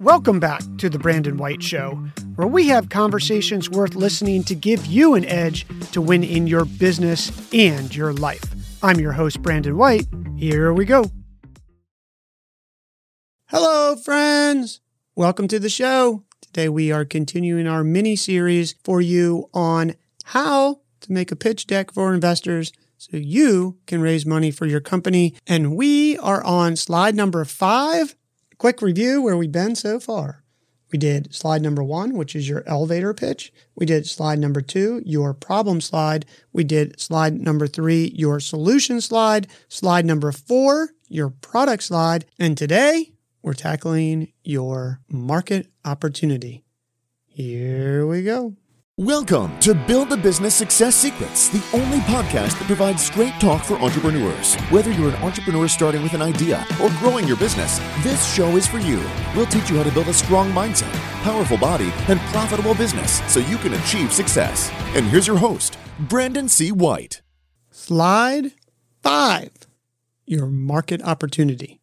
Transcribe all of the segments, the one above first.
Welcome back to The Brandon White Show, where we have conversations worth listening to give you an edge to win in your business and your life. I'm your host, Brandon White. Here we go. Hello, friends. Welcome to the show. Today we are continuing our mini series for you on how to make a pitch deck for investors so you can raise money for your company. And we are on slide number five quick review where we've been so far. We did slide number one, which is your elevator pitch. We did slide number two, your problem slide. We did slide number three, your solution slide. Slide number four, your product slide. And today we're tackling your market opportunity. Here we go. Welcome to Build a Business Success Secrets, the only podcast that provides straight talk for entrepreneurs. Whether you're an entrepreneur starting with an idea or growing your business, this show is for you. We'll teach you how to build a strong mindset, powerful body, and profitable business so you can achieve success. And here's your host, Brandon C. White. Slide five your market opportunity.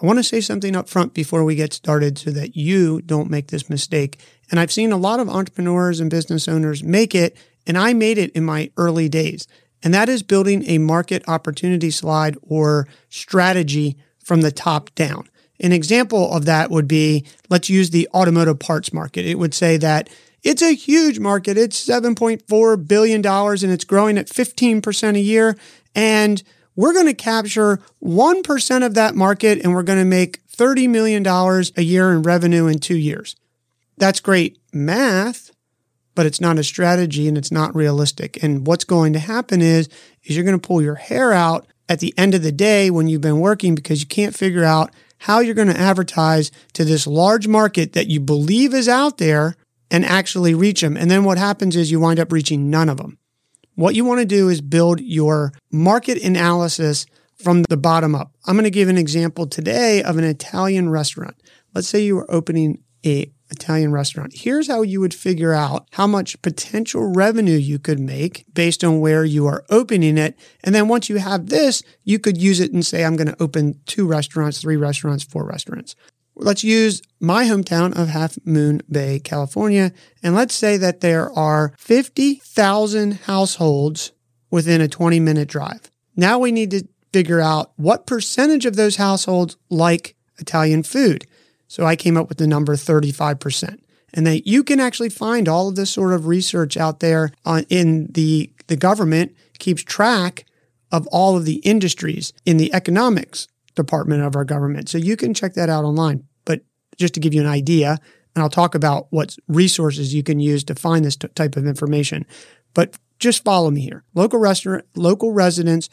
I want to say something up front before we get started so that you don't make this mistake. And I've seen a lot of entrepreneurs and business owners make it, and I made it in my early days. And that is building a market opportunity slide or strategy from the top down. An example of that would be let's use the automotive parts market. It would say that it's a huge market. It's $7.4 billion and it's growing at 15% a year. And we're going to capture 1% of that market and we're going to make $30 million a year in revenue in two years. That's great math, but it's not a strategy and it's not realistic. And what's going to happen is, is you're going to pull your hair out at the end of the day when you've been working because you can't figure out how you're going to advertise to this large market that you believe is out there and actually reach them. And then what happens is you wind up reaching none of them. What you want to do is build your market analysis from the bottom up. I'm going to give an example today of an Italian restaurant. Let's say you were opening a Italian restaurant. Here's how you would figure out how much potential revenue you could make based on where you are opening it. And then once you have this, you could use it and say, I'm going to open two restaurants, three restaurants, four restaurants. Let's use my hometown of Half Moon Bay, California, and let's say that there are 50,000 households within a 20 minute drive. Now we need to figure out what percentage of those households like Italian food. So I came up with the number 35%. And that you can actually find all of this sort of research out there on, in the, the government keeps track of all of the industries in the economics department of our government. So you can check that out online. But just to give you an idea, and I'll talk about what resources you can use to find this t- type of information. But just follow me here. Local restaurant, local residents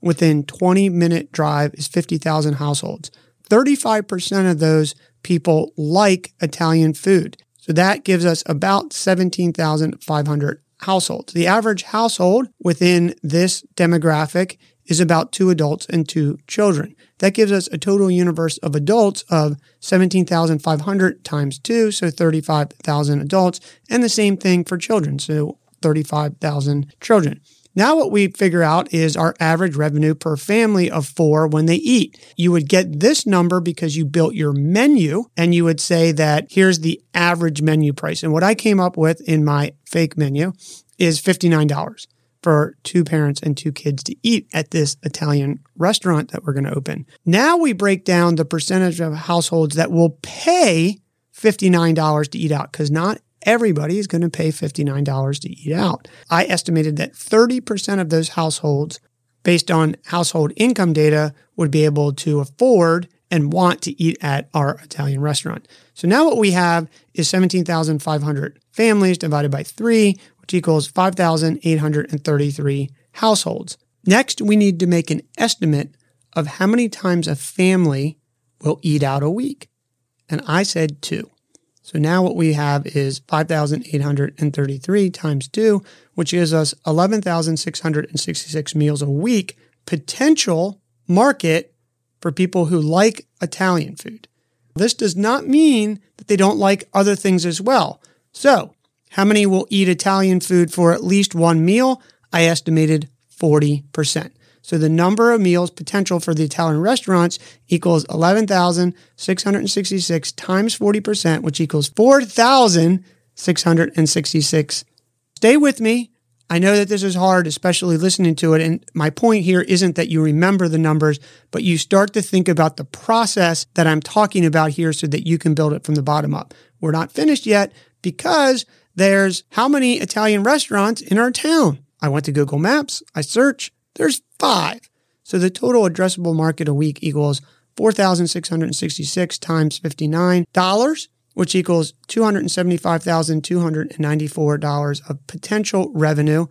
within 20 minute drive is 50,000 households. 35% of those people like Italian food. So that gives us about 17,500 households. The average household within this demographic is about two adults and two children. That gives us a total universe of adults of 17,500 times two, so 35,000 adults, and the same thing for children, so 35,000 children. Now, what we figure out is our average revenue per family of four when they eat. You would get this number because you built your menu and you would say that here's the average menu price. And what I came up with in my fake menu is $59 for two parents and two kids to eat at this Italian restaurant that we're going to open. Now we break down the percentage of households that will pay $59 to eat out because not everybody is going to pay $59 to eat out. I estimated that 30% of those households, based on household income data, would be able to afford and want to eat at our Italian restaurant. So now what we have is 17,500 families divided by three, which equals 5,833 households. Next, we need to make an estimate of how many times a family will eat out a week. And I said two. So now what we have is 5,833 times two, which gives us 11,666 meals a week potential market for people who like Italian food. This does not mean that they don't like other things as well. So how many will eat Italian food for at least one meal? I estimated 40%. So the number of meals potential for the Italian restaurants equals 11,666 times 40%, which equals 4,666. Stay with me. I know that this is hard, especially listening to it. And my point here isn't that you remember the numbers, but you start to think about the process that I'm talking about here so that you can build it from the bottom up. We're not finished yet because there's how many Italian restaurants in our town? I went to Google Maps, I search, there's five. So the total addressable market a week equals 4,666 times $59, which equals $275,294 of potential revenue.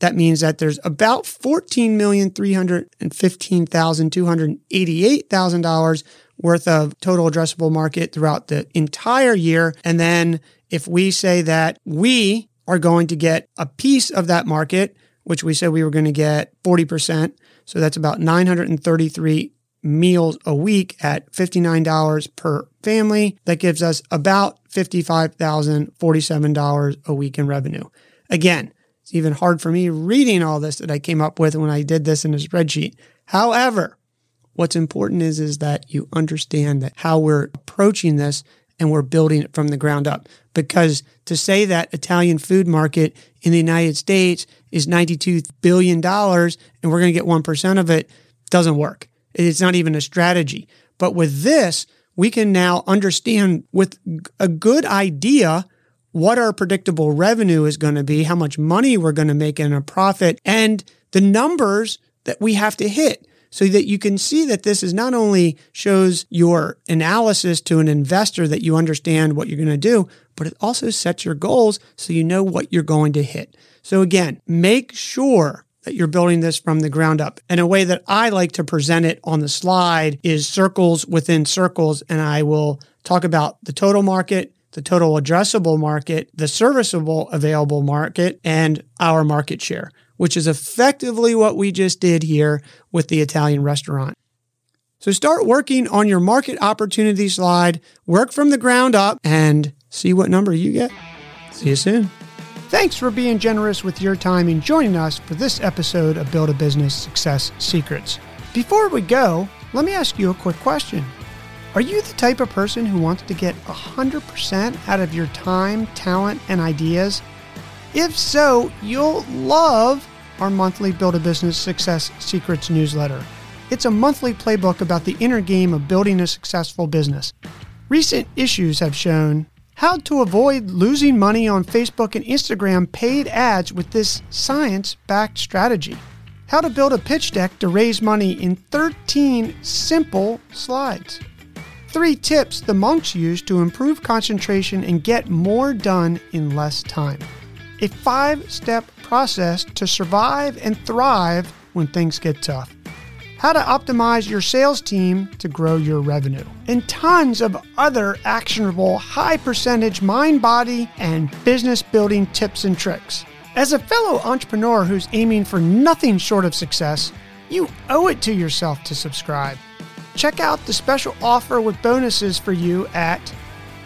That means that there's about $14,315,288,000 worth of total addressable market throughout the entire year. And then if we say that we are going to get a piece of that market, which we said we were going to get 40%. So that's about 933 meals a week at $59 per family. That gives us about $55,047 a week in revenue. Again, it's even hard for me reading all this that I came up with when I did this in a spreadsheet. However, what's important is, is that you understand that how we're approaching this and we're building it from the ground up. Because to say that Italian food market in the United States is $92 billion and we're going to get 1% of it doesn't work. It's not even a strategy. But with this, we can now understand with a good idea what our predictable revenue is going to be, how much money we're going to make in a profit, and the numbers that we have to hit so that you can see that this is not only shows your analysis to an investor that you understand what you're going to do, but it also sets your goals so you know what you're going to hit. So again, make sure that you're building this from the ground up. And a way that I like to present it on the slide is circles within circles. And I will talk about the total market, the total addressable market, the serviceable available market, and our market share which is effectively what we just did here with the Italian restaurant. So start working on your market opportunity slide, work from the ground up, and see what number you get. See you soon. Thanks for being generous with your time and joining us for this episode of Build a Business Success Secrets. Before we go, let me ask you a quick question. Are you the type of person who wants to get 100% out of your time, talent, and ideas if so, you'll love our monthly Build a Business Success Secrets newsletter. It's a monthly playbook about the inner game of building a successful business. Recent issues have shown how to avoid losing money on Facebook and Instagram paid ads with this science backed strategy. How to build a pitch deck to raise money in 13 simple slides. Three tips the monks use to improve concentration and get more done in less time a five step process to survive and thrive when things get tough. How to optimize your sales team to grow your revenue, and tons of other actionable, high percentage mind, body, and business building tips and tricks. As a fellow entrepreneur who's aiming for nothing short of success, you owe it to yourself to subscribe. Check out the special offer with bonuses for you at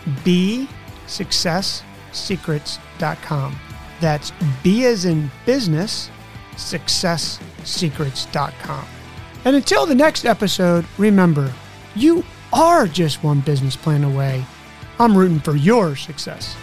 bsuccesssecrets.com. That's B as in business, successsecrets.com. And until the next episode, remember, you are just one business plan away. I'm rooting for your success.